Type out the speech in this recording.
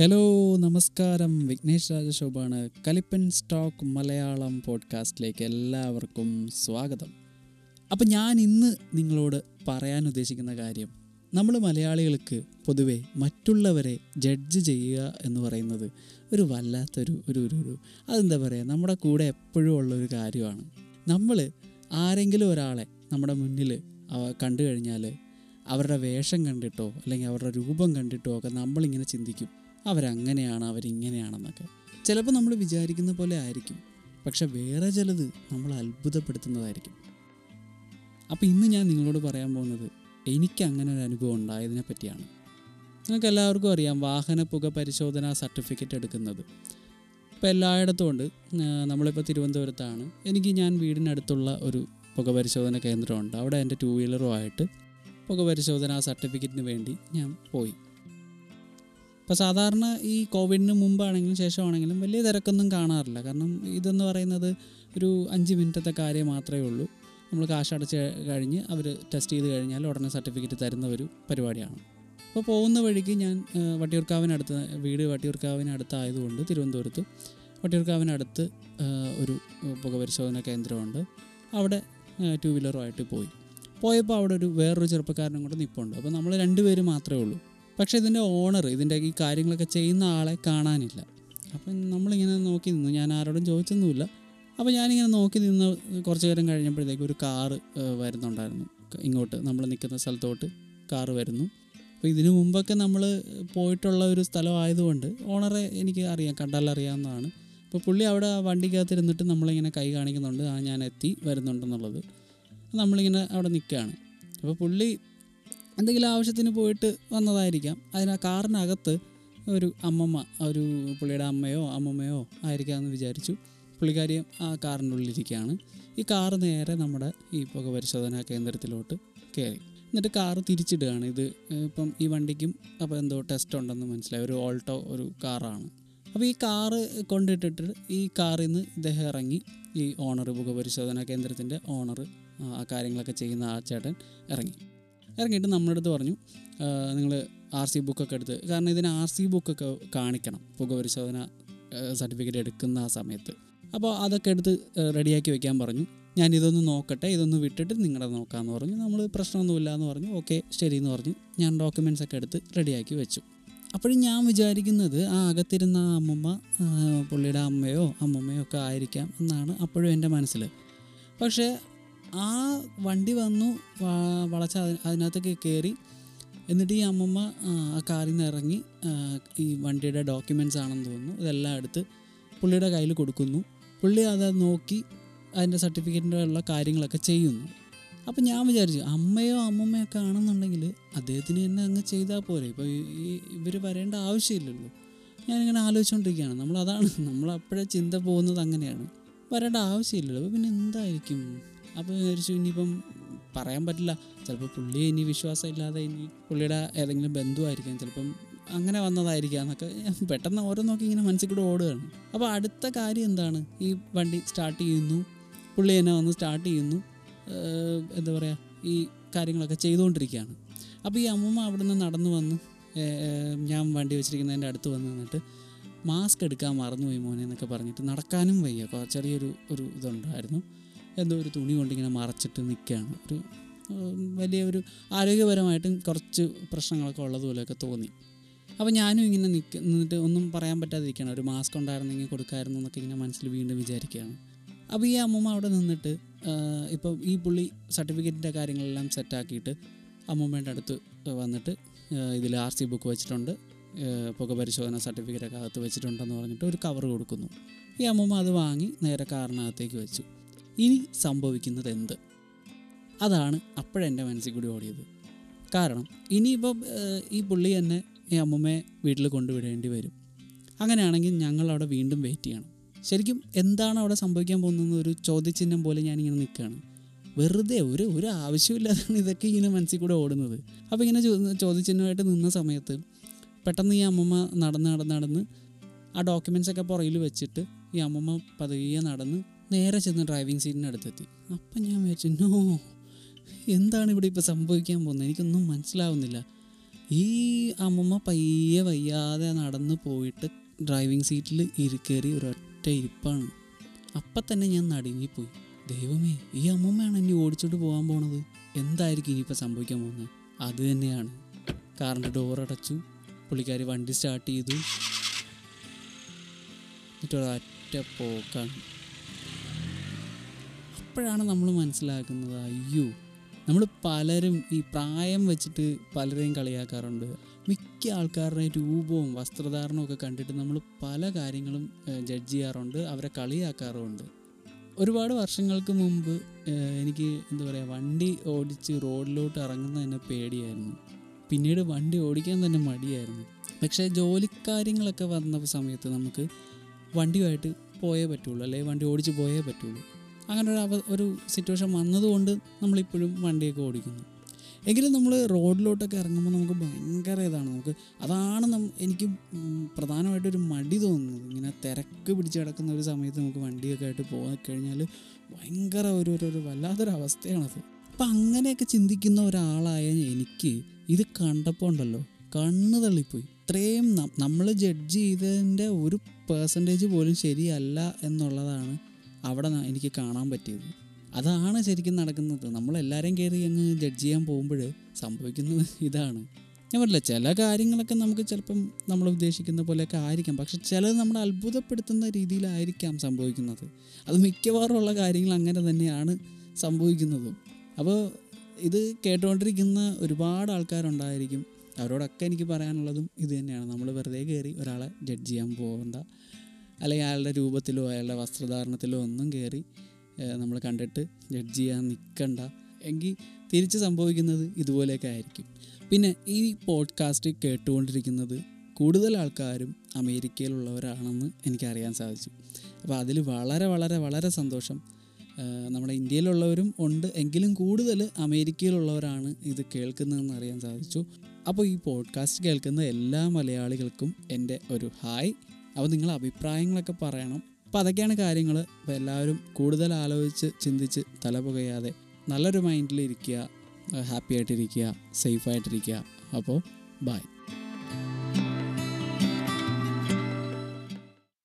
Hello നമസ്കാരം. വിഘ്നേഷ് രാജശോഭാണ്. കലിപ്പൻ സ്റ്റോക്ക് മലയാളം പോഡ്കാസ്റ്റിലേക്ക് എല്ലാവർക്കും സ്വാഗതം. അപ്പം ഞാൻ ഇന്ന് നിങ്ങളോട് പറയാൻ ഉദ്ദേശിക്കുന്ന കാര്യം നമ്മൾ മലയാളികൾക്ക് പൊതുവെ മറ്റുള്ളവരെ ജഡ്ജ് ചെയ്യുക എന്ന് പറയുന്നത് ഒരു വല്ലാത്തൊരു ഒരു ഒരു ഒരു അതെന്താ പറയുക നമ്മുടെ കൂടെ എപ്പോഴും ഉള്ള ഒരു കാര്യമാണ്. നമ്മൾ ആരെങ്കിലും ഒരാളെ നമ്മുടെ മുന്നിൽ കണ്ടു കഴിഞ്ഞാൽ അവരുടെ വേഷം കണ്ടിട്ടോ അല്ലെങ്കിൽ അവരുടെ രൂപം കണ്ടിട്ടോ ഒക്കെ നമ്മളിങ്ങനെ ചിന്തിക്കും. അവരങ്ങനെയാണ് അവരിങ്ങനെയാണെന്നൊക്കെ. ചിലപ്പോൾ നമ്മൾ വിചാരിക്കുന്ന പോലെ ആയിരിക്കും. പക്ഷെ വേറെ ചിലത് നമ്മൾ അത്ഭുതപ്പെടുത്തുന്നതായിരിക്കും. അപ്പോൾ ഇന്ന് ഞാൻ നിങ്ങളോട് പറയാൻ പോകുന്നത് എനിക്ക് അങ്ങനെ ഒരു അനുഭവം ഉണ്ടായതിനെ പറ്റിയാണ്. നിങ്ങൾക്ക് എല്ലാവർക്കും അറിയാം വാഹന പുക പരിശോധനാ സർട്ടിഫിക്കറ്റ് എടുക്കുന്നത്. ഇപ്പോൾ എല്ലായിടത്തും ഉണ്ട്. നമ്മളിപ്പോൾ തിരുവനന്തപുരത്താണ്. എനിക്ക് ഞാൻ വീടിനടുത്തുള്ള ഒരു പുക പരിശോധന കേന്ദ്രമുണ്ട്. അവിടെ എന്റെ ടൂ വീലറുമായിട്ട് പുക പരിശോധനാ സർട്ടിഫിക്കറ്റിന് വേണ്ടി ഞാൻ പോയി. ഇപ്പോൾ സാധാരണ ഈ കോവിഡിന് മുമ്പാണെങ്കിലും ശേഷമാണെങ്കിലും വലിയ തിരക്കൊന്നും കാണാറില്ല. കാരണം ഇതെന്ന് പറയുന്നത് ഒരു അഞ്ച് മിനിറ്റത്തെ കാര്യം മാത്രമേ ഉള്ളൂ. നമ്മൾ കാശ് അടച്ച് കഴിഞ്ഞ് അവർ ടെസ്റ്റ് ചെയ്ത് കഴിഞ്ഞാൽ ഉടനെ സർട്ടിഫിക്കറ്റ് തരുന്ന ഒരു പരിപാടിയാണ്. അപ്പോൾ പോകുന്ന വഴിക്ക് ഞാൻ വട്ടിയൂർക്കാവിനടുത്ത് വീട് വട്ടിയൂർക്കാവിനടുത്തായതുകൊണ്ട് തിരുവനന്തപുരത്ത് വട്ടിയൂർക്കാവിനടുത്ത് ഒരു പുക പരിശോധന കേന്ദ്രമുണ്ട്. അവിടെ ടു വീലറുമായിട്ട് പോയി. പോയപ്പോൾ അവിടെ ഒരു വേറൊരു ചെറുപ്പക്കാരനും കൂടെ നിൽപ്പുണ്ട് അപ്പോൾ നമ്മൾ രണ്ടുപേര് മാത്രമേ ഉള്ളൂ. പക്ഷേ ഇതിന്റെ ഓണർ ഇതിന്റെ ഈ കാര്യങ്ങളൊക്കെ ചെയ്യുന്ന ആളെ കാണാനില്ല. അപ്പം നമ്മളിങ്ങനെ നോക്കി നിന്നു. ഞാൻ ആരോടും ചോദിച്ചൊന്നുമില്ല. അപ്പോൾ ഞാനിങ്ങനെ നോക്കി നിന്ന് കുറച്ച് നേരം കഴിഞ്ഞപ്പോഴത്തേക്ക് ഒരു കാറ് വരുന്നുണ്ടായിരുന്നു. ഇങ്ങോട്ട് നമ്മൾ നിൽക്കുന്ന സ്ഥലത്തോട്ട് കാറ് വരുന്നു. അപ്പോൾ ഇതിനു മുമ്പൊക്കെ നമ്മൾ പോയിട്ടുള്ള ഒരു സ്ഥലമായതുകൊണ്ട് ഓണറെ എനിക്ക് അറിയാം കണ്ടാലറിയാവുന്നതാണ് അപ്പോൾ പുള്ളി അവിടെ ആ വണ്ടിക്കകത്ത് ഇരുന്നിട്ട് നമ്മളിങ്ങനെ കൈ കാണിക്കുന്നുണ്ട്. ആ ഞാൻ എത്തി വരുന്നുണ്ടെന്നുള്ളത്. നമ്മളിങ്ങനെ അവിടെ നിൽക്കുകയാണ്. അപ്പോൾ പുള്ളി എന്തെങ്കിലും ആവശ്യത്തിന് പോയിട്ട് വന്നതായിരിക്കാം. അതിന് ആ കാറിനകത്ത് ഒരു അമ്മമ്മ ഒരു പുള്ളിയുടെ അമ്മയോ അമ്മമ്മയോ ആയിരിക്കാമെന്ന് വിചാരിച്ചു. പുള്ളിക്കാരി ആ കാറിന്റെ ഉള്ളിലിരിക്കുകയാണ് ഈ കാറ് നേരെ നമ്മുടെ ഈ പുക പരിശോധനാ കേന്ദ്രത്തിലോട്ട് കയറി. എന്നിട്ട് കാറ് തിരിച്ചിടുകയാണ്. ഇത് ഇപ്പം ഈ വണ്ടിക്കും അപ്പോൾ എന്തോ ടെസ്റ്റ് ഉണ്ടെന്ന് മനസ്സിലായി. ഒരു ഓൾട്ടോ ഒരു കാറാണ്. അപ്പോൾ ഈ കാറ് കൊണ്ടിട്ടിട്ട് ഈ കാറിൽ നിന്ന് ഇദ്ദേഹം ഇറങ്ങി. ഈ ഓണർ പുക പരിശോധനാ കേന്ദ്രത്തിന്റെ ഓണർ ആ കാര്യങ്ങളൊക്കെ ചെയ്യുന്ന ആ ചേട്ടൻ ഇറങ്ങി. ഇറങ്ങിയിട്ട് നമ്മുടെ അടുത്ത് പറഞ്ഞു നിങ്ങൾ ആർ സി ബുക്കൊക്കെ എടുത്ത് കാരണം ഇതിന് ആർ സി ബുക്കൊക്കെ കാണിക്കണം പുക പരിശോധന സർട്ടിഫിക്കറ്റ് എടുക്കുന്ന ആ സമയത്ത്. അപ്പോൾ അതൊക്കെ എടുത്ത് റെഡിയാക്കി വെക്കാൻ പറഞ്ഞു. ഞാൻ ഇതൊന്ന് നോക്കട്ടെ ഇതൊന്ന് വിട്ടിട്ട് നിങ്ങളുടെ നോക്കാമെന്ന് പറഞ്ഞു. നമ്മൾ പ്രശ്നമൊന്നുമില്ല എന്ന് പറഞ്ഞു. ഓക്കെ ശരി എന്ന് പറഞ്ഞു. ഞാൻ ഡോക്യുമെന്റ്സ് ഒക്കെ എടുത്ത് റെഡിയാക്കി വെച്ചു. അപ്പോഴും ഞാൻ വിചാരിക്കുന്നത് ആ അകത്തിരുന്ന ആ അമ്മമ്മ പുള്ളിയുടെ അമ്മയോ അമ്മമ്മയോ ഒക്കെ ആയിരിക്കാം എന്നാണ് അപ്പോഴും എന്റെ മനസ്സിൽ പക്ഷേ ആ വണ്ടി വന്നു വളച്ച വളച്ച് അതി- കയറി എന്നിട്ട് ഈ അമ്മമ്മ ആ, കാറിൽ നിന്ന് ഇറങ്ങി ഈ വണ്ടിയുടെ ഡോക്യുമെന്റ്സ് ആണെന്ന് തോന്നുന്നു. ഇതെല്ലാം എടുത്ത് പുള്ളിയുടെ കയ്യിൽ കൊടുക്കുന്നു. പുള്ളി അത് നോക്കി അതിന്റെ സർട്ടിഫിക്കറ്റിന്റെ ഉള്ള കാര്യങ്ങളൊക്കെ ചെയ്യുന്നു. അപ്പം ഞാൻ വിചാരിച്ചു അമ്മയോ അമ്മമ്മയോ ഒക്കെ ആണെന്നുണ്ടെങ്കിൽ അദ്ദേഹത്തിന് തന്നെ അങ്ങ് ചെയ്താൽ പോരെ. ഇപ്പോൾ ഈ ഇവർ വരേണ്ട ആവശ്യമില്ലല്ലോ. ഞാനിങ്ങനെ ആലോചിച്ചുകൊണ്ടിരിക്കുകയാണ് നമ്മൾ അതാണ് നമ്മൾ ചിന്ത പോകുന്നത് അങ്ങനെയാണ്. വരേണ്ട ആവശ്യമില്ലല്ലോ. അപ്പോൾ പിന്നെ എന്തായിരിക്കും? അപ്പോൾ വിചാരിച്ചു ഇനിയിപ്പം പറയാൻ പറ്റില്ല. ചിലപ്പോൾ പുള്ളി ഇനി വിശ്വാസമില്ലാതെ ഇനി പുള്ളിയുടെ ഏതെങ്കിലും ബന്ധുവായിരിക്കാം. ചിലപ്പം അങ്ങനെ വന്നതായിരിക്കാം എന്നൊക്കെ പെട്ടെന്ന് ഓരോന്നൊക്കെ ഇങ്ങനെ മനസ്സിൽ കൂടെ ഓടുകയാണ്. അപ്പോൾ അടുത്ത കാര്യം എന്താണ്? ഈ വണ്ടി സ്റ്റാർട്ട് ചെയ്യുന്നു. പുള്ളി തന്നെ വന്ന് സ്റ്റാർട്ട് ചെയ്യുന്നു. എന്താ പറയുക ഈ കാര്യങ്ങളൊക്കെ ചെയ്തുകൊണ്ടിരിക്കുകയാണ്. അപ്പോൾ ഈ അമ്മൂമ്മ അവിടെ നിന്ന് നടന്നു വന്ന് ഞാൻ വണ്ടി വെച്ചിരിക്കുന്നതിന്റെ അടുത്ത് വന്ന് നിന്നിട്ട് മാസ്ക് എടുക്കാൻ മറന്നുപോയി മോനെ എന്നൊക്കെ പറഞ്ഞിട്ട് നടക്കാനും വയ്യ. ചെറിയൊരു ഒരു ഇതുണ്ടായിരുന്നു. എന്തോ ഒരു തുണി കൊണ്ടിങ്ങനെ മറച്ചിട്ട് നിൽക്കുകയാണ്. ഒരു വലിയ ഒരു ആരോഗ്യപരമായിട്ടും കുറച്ച് പ്രശ്നങ്ങളൊക്കെ ഉള്ളതുപോലെയൊക്കെ തോന്നി. അപ്പോൾ ഞാനും ഇങ്ങനെ നിൽക്ക നിന്നിട്ട് ഒന്നും പറയാൻ പറ്റാതിരിക്കുകയാണ്. ഒരു മാസ്ക് ഉണ്ടായിരുന്നെങ്കിൽ കൊടുക്കായിരുന്നു എന്നൊക്കെ ഇങ്ങനെ മനസ്സിൽ വീണ്ടും വിചാരിക്കുകയാണ്. അപ്പോൾ ഈ അമ്മൂമ്മ അവിടെ നിന്നിട്ട് ഇപ്പോൾ ഈ പുള്ളി സർട്ടിഫിക്കറ്റിന്റെ കാര്യങ്ങളെല്ലാം സെറ്റാക്കിയിട്ട് അമ്മൂമ്മേന്റെ അടുത്ത് വന്നിട്ട് ഇതിൽ ആർ സി ബുക്ക് വെച്ചിട്ടുണ്ട്. പുക പരിശോധന സർട്ടിഫിക്കറ്റൊക്കെ അകത്ത് വെച്ചിട്ടുണ്ടെന്ന് പറഞ്ഞിട്ട് ഒരു കവർ കൊടുക്കുന്നു. ഈ അമ്മൂമ്മ അത് വാങ്ങി നേരെ കാറിനകത്തേക്ക് വെച്ചു. ഇനി സംഭവിക്കുന്നത് എന്ത്? അതാണ് അപ്പോഴെന്റെ മനസ്സിൽ കൂടി ഓടിയത്. കാരണം ഇനിയിപ്പോൾ ഈ പുള്ളി തന്നെ ഈ അമ്മമ്മയെ വീട്ടിൽ കൊണ്ടുവിടേണ്ടി വരും. അങ്ങനെയാണെങ്കിൽ ഞങ്ങൾ അവിടെ വീണ്ടും വെയിറ്റ് ചെയ്യണം. ശരിക്കും എന്താണ് അവിടെ സംഭവിക്കാൻ പോകുന്നത് ഒരു ചോദ്യചിഹ്നം പോലെ ഞാനിങ്ങനെ നിൽക്കുകയാണ്. വെറുതെ ഒരു ഒരു ആവശ്യമില്ലാതാണ് ഇതൊക്കെ ഇങ്ങനെ മനസ്സിൽ കൂടെ ഓടുന്നത്. അപ്പോൾ ഇങ്ങനെ ചോദ്യചിഹ്നമായിട്ട് നിന്ന സമയത്ത് പെട്ടെന്ന് ഈ അമ്മമ്മ നടന്ന് നടന്ന് നടന്ന് ആ ഡോക്യുമെൻസ് ഒക്കെ പുറകിൽ വെച്ചിട്ട് ഈ അമ്മമ്മ പതിയെ നടന്ന് നേരെ ചെന്ന് ഡ്രൈവിംഗ് സീറ്റിന്റെ അടുത്തെത്തി. അപ്പം ഞാൻ വിചാരിച്ചു നോ എന്താണ് ഇവിടെ ഇപ്പോൾ സംഭവിക്കാൻ പോകുന്നത്? എനിക്കൊന്നും മനസ്സിലാവുന്നില്ല. ഈ അമ്മമ്മ പയ്യെ വയ്യാതെ നടന്ന് പോയിട്ട് ഡ്രൈവിംഗ് സീറ്റിൽ ഇരിക്കേറി ഒരൊറ്റ ഇരിപ്പാണ്. അപ്പം തന്നെ ഞാൻ നടുങ്ങിപ്പോയി. ദൈവമേ ഈ അമ്മമ്മയാണ് എന്നെ ഓടിച്ചോട്ട് പോകാൻ പോണത്? എന്തായിരിക്കും ഇനിയിപ്പോൾ സംഭവിക്കാൻ പോകുന്നത്? അത് തന്നെയാണ്. കാറിന്റെ ഡോർ അടച്ചു. പുള്ളിക്കാരി വണ്ടി സ്റ്റാർട്ട് ചെയ്തു. എന്നിട്ടൊരൊറ്റ പോക്കാണ്. അപ്പോഴാണ് നമ്മൾ മനസ്സിലാക്കുന്നത് അയ്യോ നമ്മൾ പലരും ഈ പ്രായം വെച്ചിട്ട് പലരെയും കളിയാക്കാറുണ്ട്. മിക്ക ആൾക്കാരുടെ രൂപവും വസ്ത്രധാരണവും ഒക്കെ കണ്ടിട്ട് നമ്മൾ പല കാര്യങ്ങളും ജഡ്ജ് ചെയ്യാറുണ്ട് അവരെ കളിയാക്കാറുമുണ്ട്. ഒരുപാട് വർഷങ്ങൾക്ക് മുമ്പ് എനിക്ക് എന്താ പറയുക വണ്ടി ഓടിച്ച് റോഡിലോട്ട് ഇറങ്ങുന്നത് തന്നെ പേടിയായിരുന്നു. പിന്നീട് വണ്ടി ഓടിക്കാൻ തന്നെ മടിയായിരുന്നു. പക്ഷേ ജോലിക്കാര്യങ്ങളൊക്കെ വന്ന സമയത്ത് നമുക്ക് വണ്ടിയുമായിട്ട് പോയേ പറ്റുള്ളൂ അല്ലെങ്കിൽ വണ്ടി ഓടിച്ച് പോയേ പറ്റുള്ളൂ. അങ്ങനെ ഒരു ഒരു സിറ്റുവേഷൻ വന്നതുകൊണ്ട് നമ്മളിപ്പോഴും വണ്ടിയൊക്കെ ഓടിക്കുന്നു. എങ്കിലും നമ്മൾ റോഡിലോട്ടൊക്കെ ഇറങ്ങുമ്പോൾ നമുക്ക് ഭയങ്കര ഇതാണ്. നമുക്ക് അതാണ് നം എനിക്ക് പ്രധാനമായിട്ട് പ്രധാനമായിട്ടൊരു മടി തോന്നുന്നത്. ഇങ്ങനെ തിരക്ക് പിടിച്ച് കിടക്കുന്ന ഒരു സമയത്ത് നമുക്ക് വണ്ടിയൊക്കെ ആയിട്ട് പോയി കഴിഞ്ഞാൽ ഭയങ്കര ഒരു ഒരു വല്ലാത്തൊരു അവസ്ഥയാണത്. അപ്പം അങ്ങനെയൊക്കെ ചിന്തിക്കുന്ന ഒരാളായ എനിക്ക് ഇത് കണ്ടപ്പോൾ ഉണ്ടല്ലോ. കണ്ണ് തള്ളിപ്പോയി. ഇത്രയും നമ്മൾ ജഡ്ജ് ചെയ്തതിന്റെ ഒരു പേഴ്സന്റേജ് പോലും ശരിയല്ല എന്നുള്ളതാണ് അവിടെ എനിക്ക് കാണാൻ പറ്റിയത്. അതാണ് ശരിക്കും നടക്കുന്നത്. നമ്മളെല്ലാവരും കയറി അങ്ങ് ജഡ്ജ് ചെയ്യാൻ പോകുമ്പോൾ സംഭവിക്കുന്നത് ഇതാണ്. ഞാൻ പറഞ്ഞില്ല ചില കാര്യങ്ങളൊക്കെ നമുക്ക് ചിലപ്പം നമ്മൾ ഉദ്ദേശിക്കുന്ന പോലെയൊക്കെ ആയിരിക്കാം. പക്ഷെ ചിലത് നമ്മളെ അത്ഭുതപ്പെടുത്തുന്ന രീതിയിലായിരിക്കാം സംഭവിക്കുന്നത്. അത് മിക്കവാറും ഉള്ള കാര്യങ്ങൾ അങ്ങനെ തന്നെയാണ് സംഭവിക്കുന്നതും. അപ്പോൾ ഇത് കേട്ടുകൊണ്ടിരിക്കുന്ന ഒരുപാട് ആൾക്കാരുണ്ടായിരിക്കും. അവരോടൊക്കെ എനിക്ക് പറയാനുള്ളതും ഇത് തന്നെയാണ്. നമ്മൾ വെറുതെ കയറി ഒരാളെ ജഡ്ജ് ചെയ്യാൻ പോകണ്ട. അല്ലെങ്കിൽ അയാളുടെ രൂപത്തിലോ അയാളുടെ വസ്ത്രധാരണത്തിലോ ഒന്നും കയറി നമ്മൾ കണ്ടിട്ട് ജഡ്ജ് ചെയ്യാൻ നിൽക്കണ്ട എങ്കിൽ തിരിച്ച് സംഭവിക്കുന്നത് ഇതുപോലെയൊക്കെ ആയിരിക്കും. പിന്നെ ഈ പോഡ്കാസ്റ്റ് കേട്ടുകൊണ്ടിരിക്കുന്നത് കൂടുതൽ ആൾക്കാരും അമേരിക്കയിലുള്ളവരാണെന്ന് എനിക്കറിയാൻ സാധിച്ചു. അപ്പോൾ അതിൽ വളരെ വളരെ വളരെ സന്തോഷം. നമ്മുടെ ഇന്ത്യയിലുള്ളവരും ഉണ്ട്. എങ്കിലും കൂടുതൽ അമേരിക്കയിലുള്ളവരാണ് ഇത് കേൾക്കുന്നതെന്ന് അറിയാൻ സാധിച്ചു. അപ്പോൾ ഈ പോഡ്കാസ്റ്റ് കേൾക്കുന്ന എല്ലാ മലയാളികൾക്കും എന്റെ ഒരു ഹായ്. അപ്പോൾ നിങ്ങൾ അഭിപ്രായങ്ങളൊക്കെ പറയണം. അപ്പോൾ അതൊക്കെയാണ് കാര്യങ്ങൾ അപ്പോൾ എല്ലാവരും കൂടുതൽ ആലോചിച്ച് ചിന്തിച്ച് തല പുകയാതെ നല്ലൊരു മൈൻഡിൽ ഇരിക്കുക. ഹാപ്പി ആയിട്ടിരിക്കുക. സേഫ് ആയിട്ടിരിക്കുക. അപ്പോൾ ബൈ.